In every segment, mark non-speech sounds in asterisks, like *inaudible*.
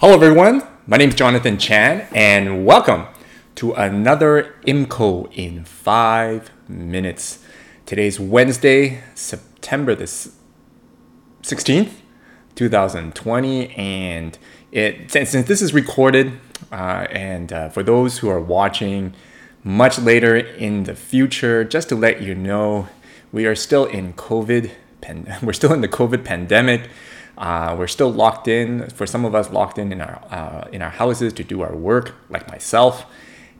Hello, everyone. My name is Jonathan Chan, and welcome to another IMCO in five minutes. Today's Wednesday, September the 16th, 2020, and it since, this is recorded, uh, and uh, for those who are watching much later in the future, just to let you know, we are still in COVID. Pan- *laughs* we're still in the COVID pandemic. Uh, we're still locked in. For some of us, locked in in our uh, in our houses to do our work, like myself.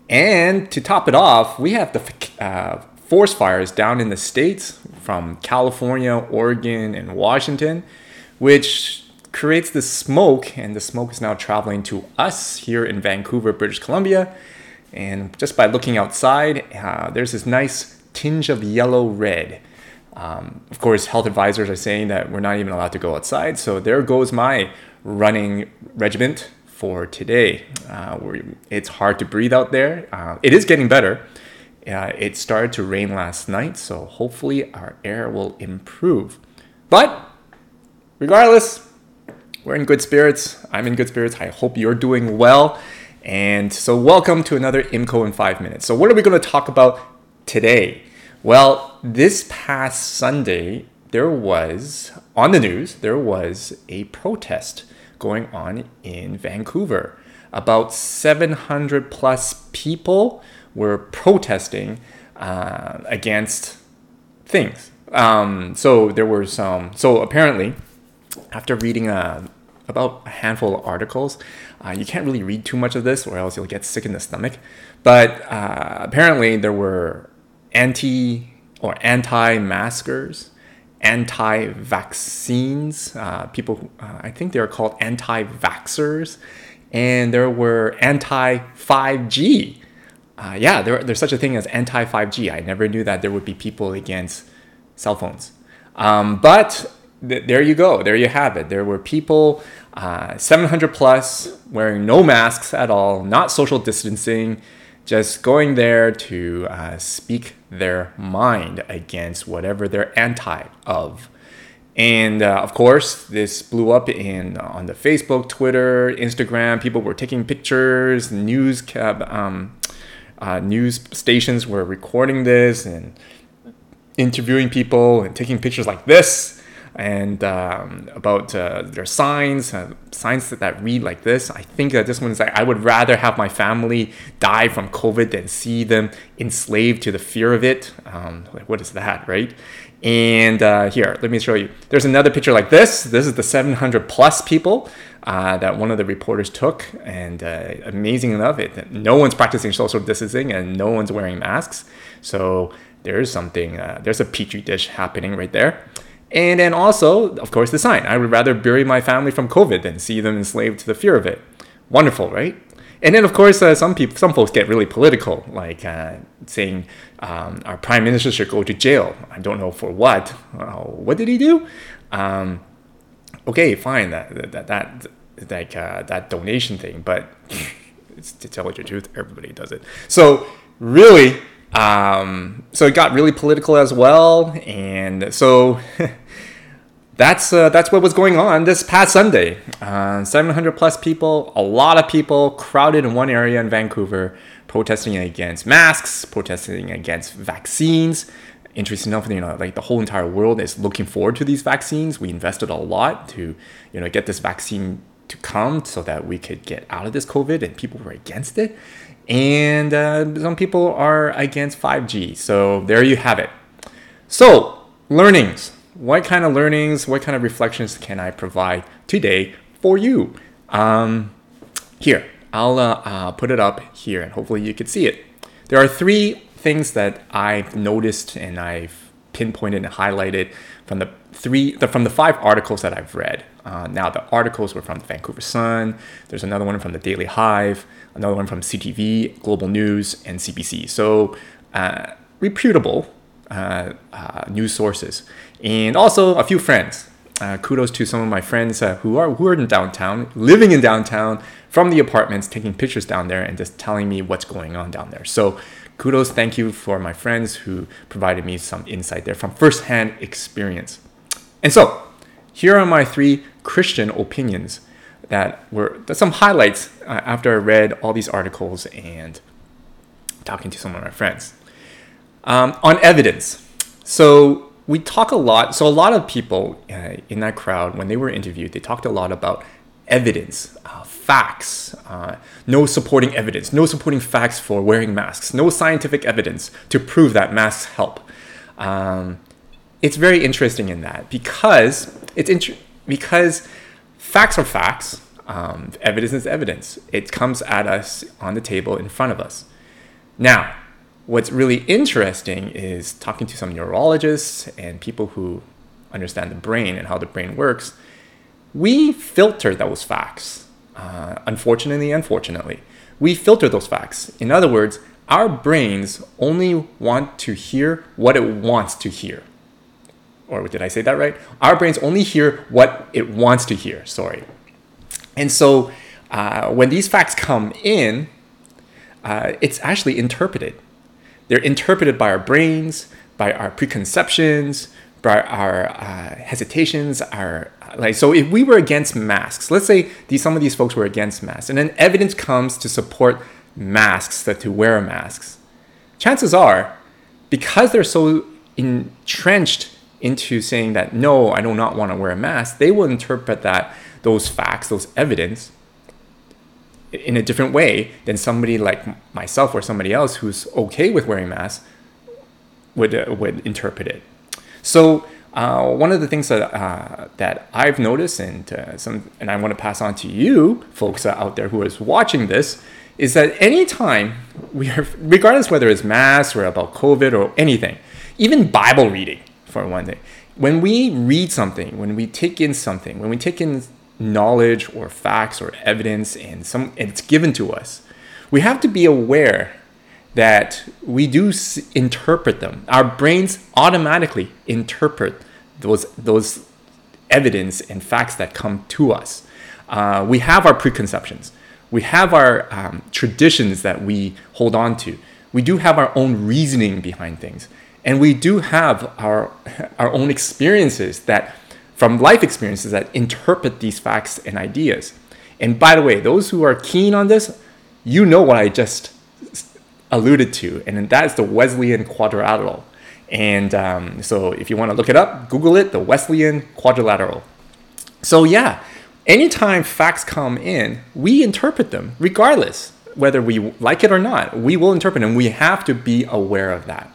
And to top it off, we have the uh, forest fires down in the states from California, Oregon, and Washington, which creates the smoke, and the smoke is now traveling to us here in Vancouver, British Columbia. And just by looking outside, uh, there's this nice tinge of yellow red um, of course, health advisors are saying that we're not even allowed to go outside. So there goes my running regiment for today. Uh, it's hard to breathe out there. Uh, it is getting better. Uh, it started to rain last night, so hopefully our air will improve. But regardless, we're in good spirits. I'm in good spirits. I hope you're doing well. And so, welcome to another IMCO in five minutes. So, what are we going to talk about today? Well, this past Sunday, there was, on the news, there was a protest going on in Vancouver. About 700 plus people were protesting uh, against things. Um, so there were some, so apparently, after reading a, uh, about a handful of articles, uh, you can't really read too much of this or else you'll get sick in the stomach. But uh, apparently, there were anti or anti-maskers, anti-vaccines. Uh, people, uh, I think they are called anti-vaxxers, and there were anti-5G. Uh, yeah, there, there's such a thing as anti-5G. I never knew that there would be people against cell phones. Um, but th- there you go. There you have it. There were people, uh, 700 plus, wearing no masks at all, not social distancing just going there to uh, speak their mind against whatever they're anti of. And uh, of course, this blew up in uh, on the Facebook, Twitter, Instagram. People were taking pictures. News um, uh, news stations were recording this and interviewing people and taking pictures like this and um, about uh, their signs, uh, signs that, that read like this. I think that this one is like, I would rather have my family die from COVID than see them enslaved to the fear of it. Um, like, what is that, right? And uh, here, let me show you. There's another picture like this. This is the 700 plus people uh, that one of the reporters took. And uh, amazing enough, it, no one's practicing social distancing and no one's wearing masks. So there's something, uh, there's a petri dish happening right there. And then also, of course, the sign I would rather bury my family from COVID than see them enslaved to the fear of it. Wonderful, right? And then, of course, uh, some people, some folks get really political, like uh, saying um, our prime minister should go to jail. I don't know for what. Uh, what did he do? Um, okay, fine, that that that like uh, that donation thing, but *laughs* to tell you the truth, everybody does it. So really, um, so it got really political as well, and so *laughs* that's uh, that's what was going on this past Sunday. Uh, 700 plus people, a lot of people crowded in one area in Vancouver, protesting against masks, protesting against vaccines. Interesting enough, you know, like the whole entire world is looking forward to these vaccines. We invested a lot to, you know, get this vaccine to come so that we could get out of this COVID, and people were against it and uh, some people are against 5G. So there you have it. So, learnings. What kind of learnings, what kind of reflections can I provide today for you? Um, here, I'll uh, uh, put it up here and hopefully you can see it. There are three things that I've noticed and I've pinpointed and highlighted from the three the, from the five articles that I've read. Uh, now the articles were from the Vancouver Sun. There's another one from the Daily Hive, another one from CTV, Global News, and CBC. So uh, reputable uh, uh, news sources, and also a few friends. Uh, kudos to some of my friends uh, who are who are in downtown, living in downtown from the apartments, taking pictures down there, and just telling me what's going on down there. So kudos, thank you for my friends who provided me some insight there from firsthand experience. And so, here are my three Christian opinions that were some highlights uh, after I read all these articles and talking to some of my friends. Um, on evidence. So we talk a lot. So a lot of people uh, in that crowd, when they were interviewed, they talked a lot about evidence, uh, facts, uh, no supporting evidence, no supporting facts for wearing masks, no scientific evidence to prove that masks help. Um, it's very interesting in that because it's int- because facts are facts. Um, evidence is evidence. It comes at us on the table in front of us. Now, what's really interesting is talking to some neurologists and people who understand the brain and how the brain works. We filter those facts. Uh, unfortunately, unfortunately, we filter those facts. In other words, our brains only want to hear what it wants to hear. Or did I say that right? Our brains only hear what it wants to hear, sorry. And so uh, when these facts come in, uh, it's actually interpreted. They're interpreted by our brains, by our preconceptions, by our uh, hesitations, our like. So if we were against masks, let's say these some of these folks were against masks, and then evidence comes to support masks that to wear masks. Chances are, because they're so entrenched into saying that no, I do not want to wear a mask, they will interpret that those facts, those evidence, in a different way than somebody like myself or somebody else who's okay with wearing masks would uh, would interpret it. So uh, one of the things that uh, that I've noticed and uh, some and I want to pass on to you folks out there who is watching this is that anytime we are regardless whether it's mass or about COVID or anything, even Bible reading for one thing, when we read something, when we take in something, when we take in knowledge or facts or evidence and some it's given to us. We have to be aware that we do s- interpret them. Our brains automatically interpret those those evidence and facts that come to us. Uh, we have our preconceptions. We have our um, traditions that we hold on to. We do have our own reasoning behind things. And we do have our *laughs* our own experiences that from life experiences that interpret these facts and ideas. And by the way, those who are keen on this, you know what I just alluded to, and that is the Wesleyan quadrilateral. And um, so if you want to look it up, Google it, the Wesleyan quadrilateral. So yeah, anytime facts come in, we interpret them regardless whether we like it or not. We will interpret them. We have to be aware of that.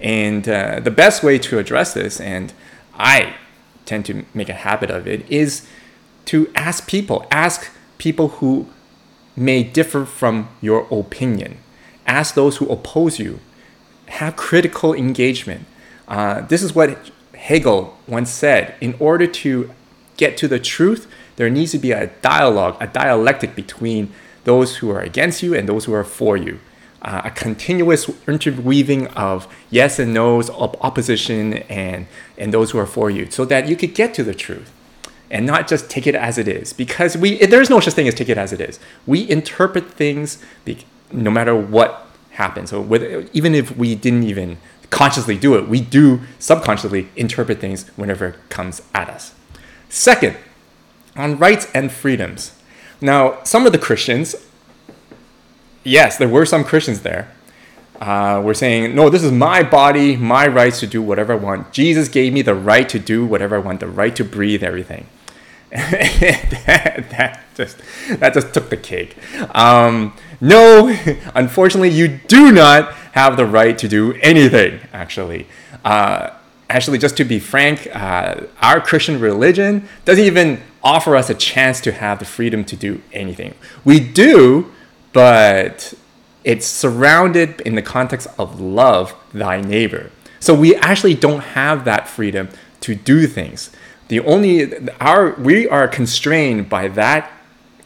And uh, the best way to address this, and I tend to make a habit of it is to ask people, ask people who may differ from your opinion, ask those who oppose you, have critical engagement. Uh, this is what Hegel once said. In order to get to the truth, there needs to be a dialogue, a dialectic between those who are against you and those who are for you uh, a continuous interweaving of yes and no's, of opposition, and, and those who are for you, so that you could get to the truth and not just take it as it is. Because we, there's no such thing as take it as it is. We interpret things no matter what happens. So with, even if we didn't even consciously do it, we do subconsciously interpret things whenever it comes at us. Second, on rights and freedoms. Now, some of the Christians yes, there were some Christians there. Uh, we're saying, no, this is my body, my rights to do whatever I want. Jesus gave me the right to do whatever I want, the right to breathe, everything. *laughs* that, that, just that just took the cake. Um, no, *laughs* unfortunately, you do not have the right to do anything. Actually, uh, actually, just to be frank, uh, our Christian religion doesn't even offer us a chance to have the freedom to do anything. We do but it's surrounded in the context of love thy neighbor. So we actually don't have that freedom to do things. The only our we are constrained by that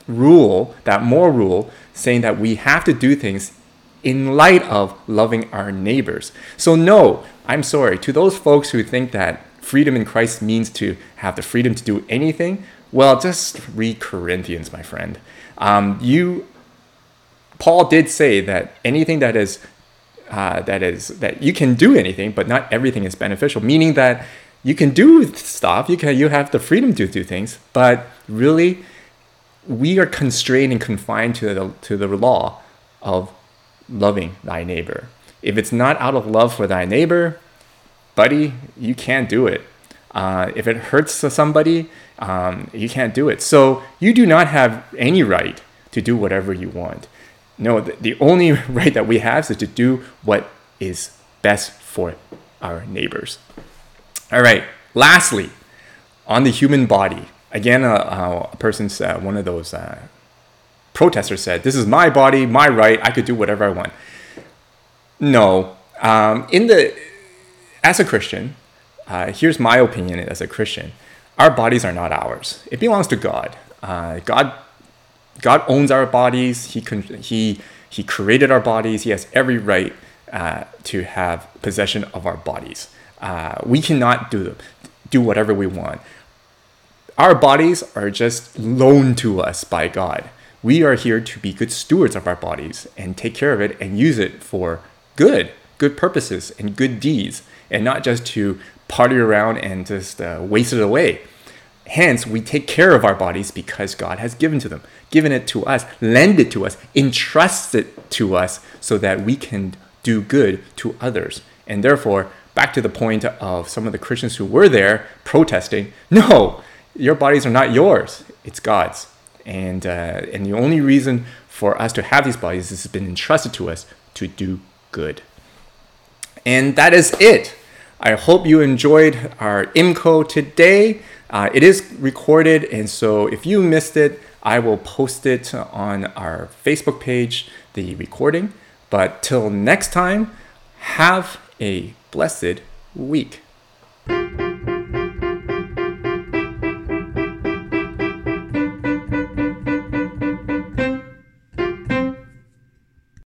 rule, that moral rule, saying that we have to do things in light of loving our neighbors. So no, I'm sorry to those folks who think that freedom in Christ means to have the freedom to do anything. Well, just read Corinthians, my friend. Um, you Paul did say that anything that is uh, that is that you can do anything, but not everything is beneficial. Meaning that you can do stuff, you can you have the freedom to do things, but really, we are constrained and confined to the, to the law of loving thy neighbor. If it's not out of love for thy neighbor, buddy, you can't do it. Uh, if it hurts somebody, um, you can't do it. So you do not have any right to do whatever you want. No, the, the only *laughs* right that we have is to do what is best for our neighbors. All right, lastly, on the human body. Again, uh, uh, a person's, uh, one of those uh, protesters said, This is my body, my right, I could do whatever I want. No. Um, in the, as a Christian, uh, here's my opinion as a Christian our bodies are not ours, it belongs to God. Uh, God God owns our bodies. He he he created our bodies. He has every right uh, to have possession of our bodies. Uh, we cannot do do whatever we want. Our bodies are just loaned to us by God. We are here to be good stewards of our bodies and take care of it and use it for good, good purposes and good deeds, and not just to party around and just uh, waste it away. Hence, we take care of our bodies because God has given to them, given it to us, lend it to us, entrust it to us so that we can do good to others. And therefore, back to the point of some of the Christians who were there protesting, no, your bodies are not yours, it's God's. And, uh, and the only reason for us to have these bodies is it's been entrusted to us to do good. And that is it. I hope you enjoyed our IMCO today. Uh, it is recorded, and so if you missed it, I will post it on our Facebook page, the recording. But till next time, have a blessed week.